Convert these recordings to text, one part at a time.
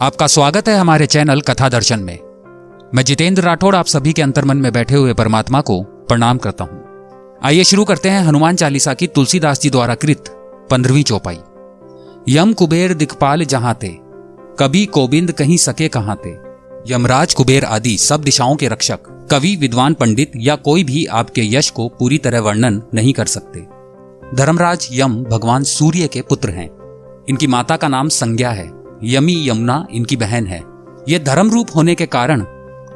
आपका स्वागत है हमारे चैनल कथा दर्शन में। मैं जितेंद्र राठौड़ आप सभी के अंतर्मन में बैठे हुए परमात्मा को प्रणाम करता हूँ। आइए शुरू करते हैं हनुमान चालीसा की तुलसीदास जी द्वारा कृत पंद्रहवीं चौपाई। यम कुबेर दिखपाल जहाँ थे, कभी कोबिंद कहीं सके कहाँ थे। यमराज कुबेर आदि सब दिशाओं के रक्षक, कवि, विद्वान, पंडित या कोई भी आपके यश को पूरी तरह वर्णन नहीं कर सकते। धर्मराज यम भगवान सूर्य के पुत्र हैं। इनकी माता का नाम संज्ञा है। यमी यमुना इनकी बहन है। ये धर्म रूप होने के कारण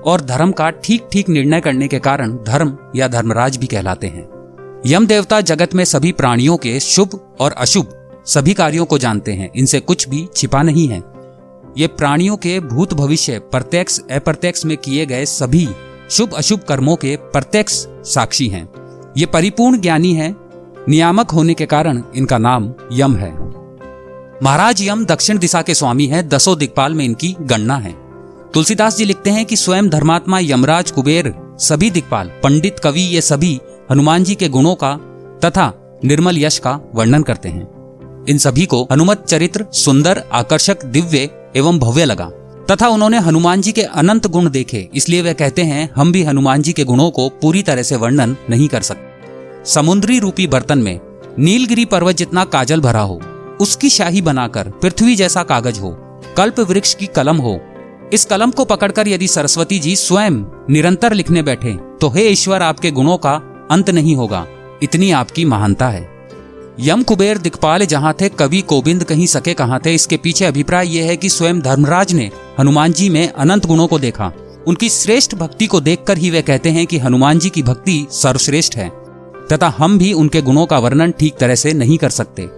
और धर्म का ठीक ठीक निर्णय करने के कारण धर्म या धर्मराज भी कहलाते हैं। यम देवता जगत में सभी प्राणियों के शुभ और अशुभ सभी कार्यों को जानते हैं। इनसे कुछ भी छिपा नहीं है। ये प्राणियों के भूत भविष्य प्रत्यक्ष, अप्रत्यक्ष में किए गए सभी शुभ अशुभ कर्मों के प्रत्यक्ष साक्षी हैं। ये परिपूर्ण ज्ञानी है। नियामक होने के कारण इनका नाम यम है। महाराज यम दक्षिण दिशा के स्वामी हैं, दसो दिक्पाल में इनकी गणना है। तुलसीदास जी लिखते हैं कि स्वयं धर्मात्मा यमराज कुबेर, सभी दिक्पाल पंडित कवि, ये सभी हनुमान जी के गुणों का तथा निर्मल यश का वर्णन करते हैं। इन सभी को हनुमत चरित्र, सुंदर, आकर्षक, दिव्य एवं भव्य लगा। तथा उन्होंने हनुमान जी के अनंत गुण देखे, इसलिए वे कहते हैं, हम भी हनुमान जी के गुणों को पूरी तरह से वर्णन नहीं कर सकते समुद्री रूपी बर्तन में नीलगिरी पर्वत जितना काजल भरा हो उसकी शाही बनाकर पृथ्वी जैसा कागज़ हो, कल्प वृक्ष की कलम हो। इस कलम को पकड़कर यदि सरस्वती जी स्वयं निरंतर लिखने बैठे तो हे ईश्वर, आपके गुणों का अंत नहीं होगा। इतनी आपकी महानता है। यम कुबेर दिक्पाल जहाँ थे, कवि कोबिंद कहीं सके कहाँ थे, इसके पीछे अभिप्राय यह है कि स्वयं धर्मराज ने हनुमान जी में अनंत गुणों को देखा। उनकी श्रेष्ठ भक्ति को देखकर ही वे कहते हैं कि हनुमान जी की भक्ति सर्वश्रेष्ठ है, तथा हम भी उनके गुणों का वर्णन ठीक तरह से नहीं कर सकते।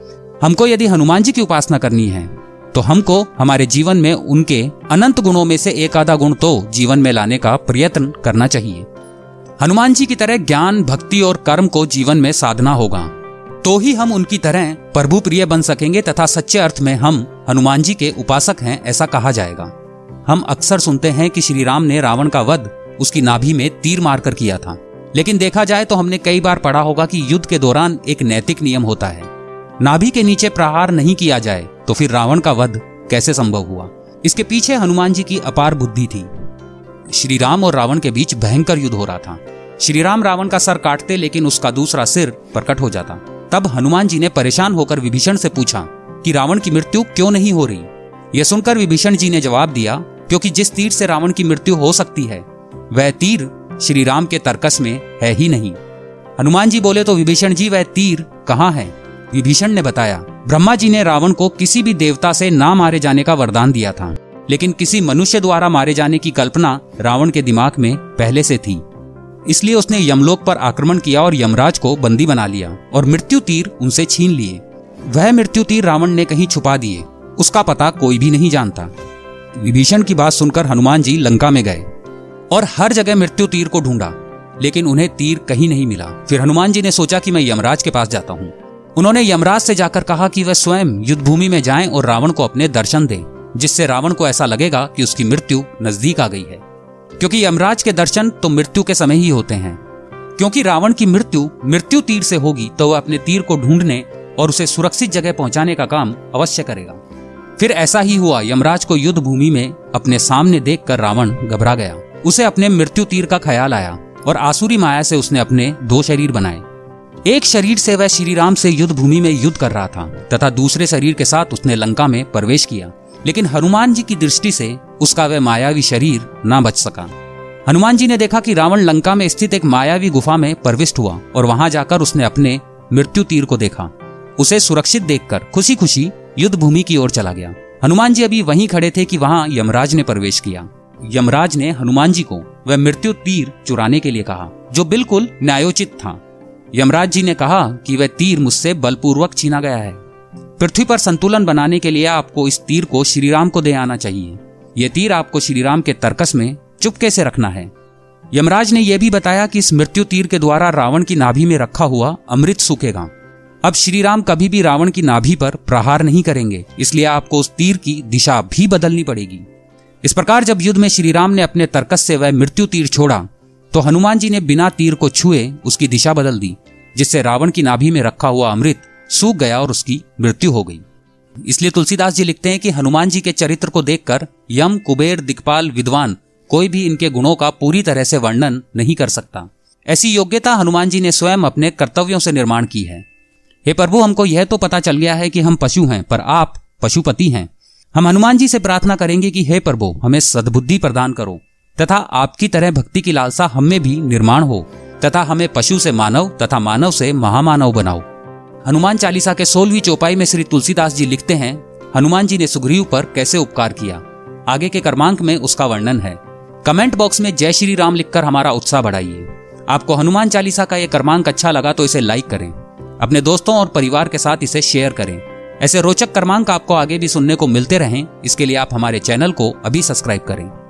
हमको यदि हनुमान जी की उपासना करनी है तो हमको हमारे जीवन में उनके अनंत गुणों में से एक आधा गुण तो जीवन में लाने का प्रयत्न करना चाहिए। हनुमान जी की तरह ज्ञान, भक्ति और कर्म को जीवन में साधना होगा तो ही हम उनकी तरह प्रभु प्रिय बन सकेंगे तथा सच्चे अर्थ में हम हनुमान जी के उपासक हैं ऐसा कहा जाएगा। हम अक्सर सुनते हैं कि श्री राम ने रावण का वध उसकी नाभि में तीर मारकर किया था, लेकिन देखा जाए तो हमने कई बार पढ़ा होगा कि युद्ध के दौरान एक नैतिक नियम होता है। नाभि के नीचे प्रहार नहीं किया जाए तो फिर रावण का वध कैसे संभव हुआ? इसके पीछे हनुमान जी की अपार बुद्धि थी। श्री राम और रावण के बीच भयंकर युद्ध हो रहा था। श्री राम रावण का सर काटते, लेकिन उसका दूसरा सिर प्रकट हो जाता। तब हनुमान जी ने परेशान होकर विभीषण से पूछा कि रावण की मृत्यु क्यों नहीं हो रही? यह सुनकर विभीषण जी ने जवाब दिया, क्योंकि जिस तीर से रावण की मृत्यु हो सकती है, वह तीर श्री राम के तर्कस में है ही नहीं। हनुमान जी बोले तो विभीषण जी, वह तीर कहाँ है? विभीषण ने बताया, ब्रह्मा जी ने रावण को किसी भी देवता से ना मारे जाने का वरदान दिया था, लेकिन किसी मनुष्य द्वारा मारे जाने की कल्पना रावण के दिमाग में पहले से थी। इसलिए उसने यमलोक पर आक्रमण किया और यमराज को बंदी बना लिया और मृत्यु तीर उनसे छीन लिए। वह मृत्यु तीर रावण ने कहीं छुपा दिए, उसका पता कोई भी नहीं जानता। विभीषण की बात सुनकर हनुमान जी लंका में गए और हर जगह मृत्यु तीर को ढूंढा, लेकिन उन्हें तीर कहीं नहीं मिला। फिर हनुमान जी ने सोचा कि मैं यमराज के पास जाता हूँ। उन्होंने यमराज से जाकर कहा कि वह स्वयं युद्ध भूमि में जाएँ और रावण को अपने दर्शन दें, जिससे रावण को ऐसा लगेगा कि उसकी मृत्यु नज़दीक आ गई है। क्योंकि यमराज के दर्शन तो मृत्यु के समय ही होते हैं। क्योंकि रावण की मृत्यु मृत्यु तीर से होगी तो वह अपने तीर को ढूँढने और उसे सुरक्षित जगह पहुँचाने का काम अवश्य करेगा। फिर ऐसा ही हुआ, यमराज को युद्ध भूमि में अपने सामने देखकर रावण घबरा गया। उसे अपने मृत्यु तीर का ख्याल आया और आसुरी माया से उसने अपने दो शरीर बनाए। एक शरीर से वह श्री राम से युद्ध भूमि में युद्ध कर रहा था, तथा दूसरे शरीर के साथ उसने लंका में प्रवेश किया। लेकिन हनुमान जी की दृष्टि से उसका वह मायावी शरीर न बच सका। हनुमान जी ने देखा कि रावण लंका में स्थित एक मायावी गुफा में प्रविष्ट हुआ, और वहाँ जाकर उसने अपने मृत्यु तीर को देखा। उसे सुरक्षित देखकर खुशी खुशी युद्ध भूमि की ओर चला गया। हनुमान जी अभी वहीं खड़े थे कि वहाँ यमराज ने प्रवेश किया। यमराज ने हनुमान जी को वह मृत्यु तीर चुराने के लिए कहा, जो बिल्कुल न्यायोचित था। यमराज जी ने कहा कि वह तीर मुझसे बलपूर्वक छीना गया है। पृथ्वी पर संतुलन बनाने के लिए आपको इस तीर को श्रीराम को दे आना चाहिए। यह तीर आपको श्रीराम के तर्कस में चुपके से रखना है। यमराज ने यह भी बताया कि इस मृत्यु तीर के द्वारा रावण की नाभि में रखा हुआ अमृत सूखेगा। अब श्री राम कभी भी रावण की नाभि पर प्रहार नहीं करेंगे, इसलिए आपको उस तीर की दिशा भी बदलनी पड़ेगी। इस प्रकार जब युद्ध में श्रीराम ने अपने तर्कस से वह मृत्यु तीर छोड़ा तो हनुमान जी ने बिना तीर को छुए उसकी दिशा बदल दी, जिससे रावण की नाभि में रखा हुआ अमृत सूख गया और उसकी मृत्यु हो गई। इसलिए तुलसीदास जी लिखते हैं कि हनुमान जी के चरित्र को देखकर यम, कुबेर दिक्पाल विद्वान कोई भी इनके गुणों का पूरी तरह से वर्णन नहीं कर सकता। ऐसी योग्यता हनुमान जी ने स्वयं अपने कर्तव्यों से निर्माण की है। हे प्रभु, हमको यह तो पता चल गया है कि हम पशु हैं, पर आप पशुपति हैं। हम हनुमान जी से प्रार्थना करेंगे कि हे प्रभु, हमें सद्बुद्धि प्रदान करो। तथा आपकी तरह भक्ति की लालसा हम में भी निर्माण हो, तथा हमें पशु से मानव तथा मानव से महामानव बनाओ। हनुमान चालीसा के सोलहवीं चौपाई में श्री तुलसीदास जी लिखते हैं, हनुमान जी ने सुग्रीव पर कैसे उपकार किया? आगे के क्रमांक में उसका वर्णन है। कमेंट बॉक्स में जय श्री राम लिखकर हमारा उत्साह बढ़ाइए। आपको हनुमान चालीसा का यह क्रमांक अच्छा लगा तो इसे लाइक करें। अपने दोस्तों और परिवार के साथ इसे शेयर करें। ऐसे रोचक क्रमांक आपको आगे भी सुनने को मिलते रहें। इसके लिए आप हमारे चैनल को अभी सब्सक्राइब करें।